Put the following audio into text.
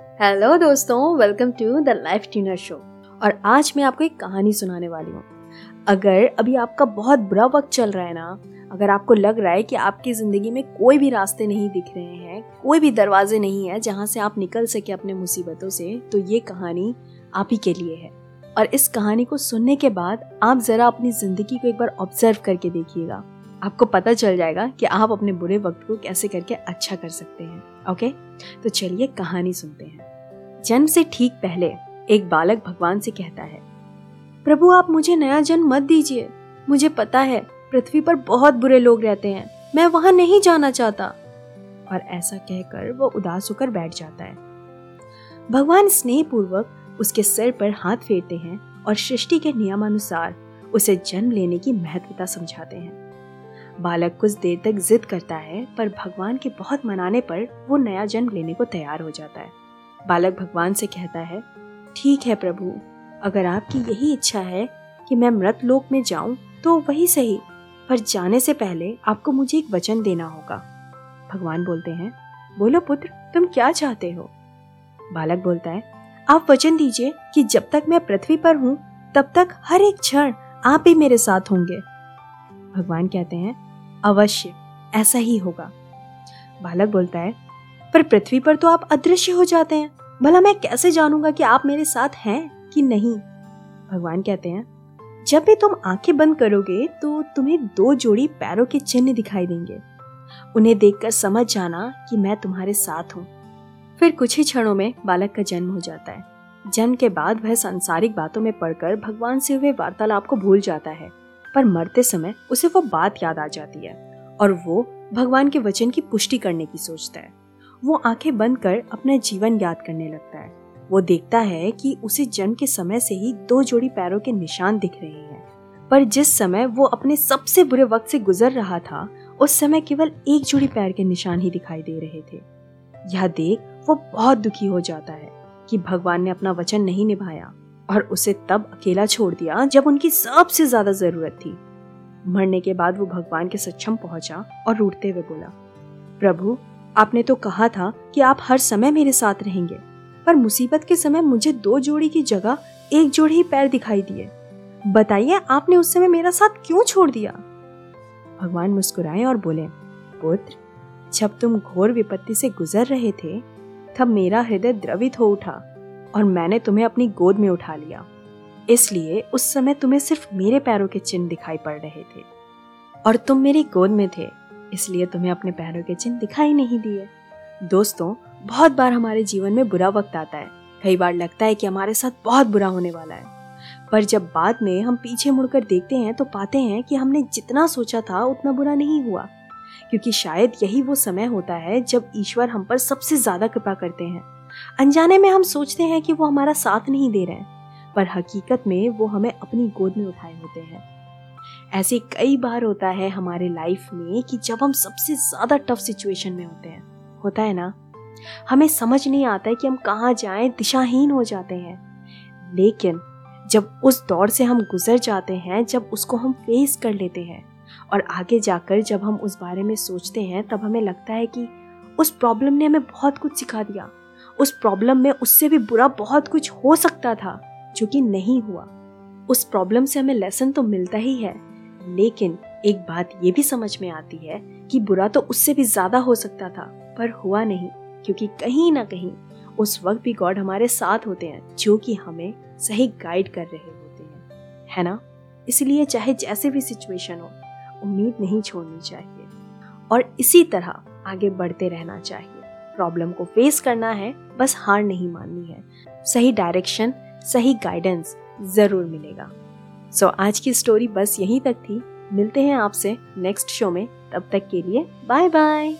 Hello दोस्तों. Welcome to the life tuner show और आज मैं आपको एक कहानी सुनाने वाली हूँ। अगर अभी आपका बहुत बुरा वक्त चल रहा है ना, अगर आपको लग रहा है कि आपकी ज़िंदगी में कोई भी रास्ते नहीं दिख रहे हैं, कोई भी दरवाजे नहीं है जहाँ से आप निकल सके अपने मुसीबतों से तो ये कहानी आप ही के लिए है। और इस कहानी को सुनने के बाद आप ज़रा अपनी ज़िंदगी को एक बार ऑब्ज़र्व करके देखिएगा। आपको पता चल जाएगा कि आप अपने बुरे वक्त को कैसे करके अच्छा कर सकते हैं, ओके? तो चलिए कहानी सुनते हैं। जन्म से ठीक पहले एक बालक भगवान से कहता है, प्रभु, आप मुझे नया जन्म मत दीजिए। मुझे पता है पृथ्वी पर बहुत बुरे लोग रहते हैं। मैं वहाँ नहीं जाना चाहता। और ऐसा कहकर वो उदास होकर बैठ जाता है। भगवान स्नेह पूर्वक उसके सिर पर हाथ फेरते हैं और सृष्टि के नियमानुसार उसे जन्म लेने की महत्वता समझाते हैं। बालक कुछ देर तक जिद करता है, पर भगवान के बहुत मनाने पर वो नया जन्म लेने को तैयार हो जाता है। बालक भगवान से कहता है, ठीक है प्रभु, अगर आपकी यही इच्छा है कि मैं मृत लोक में जाऊँ तो वही सही, पर जाने से पहले आपको मुझे एक वचन देना होगा। भगवान बोलते हैं, बोलो पुत्र, तुम क्या चाहते हो? बालक बोलता है, आप वचन दीजिए कि जब तक मैं पृथ्वी पर हूँ, तब तक हर एक क्षण आप ही मेरे साथ होंगे। भगवान कहते हैं, अवश्य, ऐसा ही होगा। बालक बोलता है, पर पृथ्वी पर तो आप अदृश्य हो जाते हैं। भला मैं कैसे जानूँगा कि आप मेरे साथ हैं कि नहीं? भगवान कहते हैं, जब भी तुम आँखें बंद करोगे तो तुम्हें दो जोड़ी पैरों के चिन्ह दिखाई देंगे। उन्हें देखकर समझ जाना कि मैं तुम्हारे साथ हूँ। फिर कुछ ही क्षणों में बालक का जन्म हो जाता है। जन्म के बाद वह सांसारिक बातों में पढ़कर भगवान से हुए वार्तालाप को भूल जाता है। पर मरते समय उसे वो बात याद आ जाती है और वो भगवान के वचन की पुष्टि करने की सोचता है। वो आँखें बंद कर अपना जीवन याद करने लगता है। वो देखता है कि उसे जन्म के समय से ही दो जोड़ी पैरों के निशान दिख रहे हैं। पर जिस समय वो अपने सबसे बुरे वक्त से गुजर रहा था, उस समय केवल एक जोड़ी पैर के निशान ही दिखाई दे रहे थे। यह देख वो बहुत दुखी हो जाता है कि भगवान ने अपना वचन नहीं निभाया। और उसे तब अकेला छोड़ दिया जब उनकी सबसे ज़्यादा ज़रूरत थी। मरने के बाद वो भगवान के सक्षम पहुँचा और रूठते हुए बोला, प्रभु, आपने तो कहा था कि आप हर समय मेरे साथ रहेंगे, पर मुसीबत के समय मुझे दो जोड़ी की जगह एक जोड़ी ही पैर दिखाई दिए। बताइए, आपने उस समय मेरा साथ क्यों छोड़ दिया? भगवान मुस्कुराए और बोले, पुत्र, जब तुम घोर विपत्ति से गुजर रहे थे, तब मेरा हृदय द्रवित हो उठा। और मैंने तुम्हें अपनी गोद में उठा लिया। इसलिए उस समय तुम्हें सिर्फ़ मेरे पैरों के चिन्ह दिखाई पड़ रहे थे। और तुम मेरी गोद में थे, इसलिए तुम्हें अपने पैरों के चिन्ह दिखाई नहीं दिए। दोस्तों, बहुत बार हमारे जीवन में बुरा वक्त आता है। कई बार लगता है कि हमारे साथ बहुत बुरा होने वाला है। पर जब बाद में हम पीछे मुड़कर देखते हैं तो पाते हैं कि हमने जितना सोचा था, उतना बुरा नहीं हुआ। क्योंकि शायद यही वो समय होता है जब ईश्वर हम पर सबसे ज़्यादा कृपा करते हैं। अनजाने में हम सोचते हैं कि वो हमारा साथ नहीं दे रहे हैं, पर हकीकत में वो हमें अपनी गोद में उठाए होते हैं। ऐसे कई बार होता है हमारे लाइफ में कि जब हम सबसे ज़्यादा टफ सिचुएशन में होते हैं, होता है ना? हमें समझ नहीं आता है कि हम कहाँ जाएँ, दिशाहीन हो जाते हैं। लेकिन जब उस दौर से हम गुजर जाते हैं, जब उसको हम फेस कर लेते हैं और आगे जाकर जब हम उस बारे में सोचते हैं, तब हमें लगता है कि उस प्रॉब्लम ने हमें बहुत कुछ सिखा दिया। उस प्रॉब्लम में उससे भी बुरा बहुत कुछ हो सकता था, जो कि नहीं हुआ। उस प्रॉब्लम से हमें लेसन तो मिलता ही है, लेकिन एक बात ये भी समझ में आती है कि बुरा तो उससे भी ज़्यादा हो सकता था, पर हुआ नहीं, क्योंकि कहीं ना कहीं उस वक्त भी गॉड हमारे साथ होते हैं, जो कि हमें सही गाइड कर रहे होते हैं। है ना? इसलिए चाहे जैसे भी सिचुएशन हो, उम्मीद नहीं छोड़नी चाहिए। और इसी तरह आगे बढ़ते रहना चाहिए। प्रॉब्लम को फेस करना है बस हार नहीं माननी है। सही डायरेक्शन सही गाइडेंस ज़रूर मिलेगा। सो so, आज की स्टोरी बस यहीं तक थी। मिलते हैं आपसे नेक्स्ट शो में। तब तक के लिए बाय बाय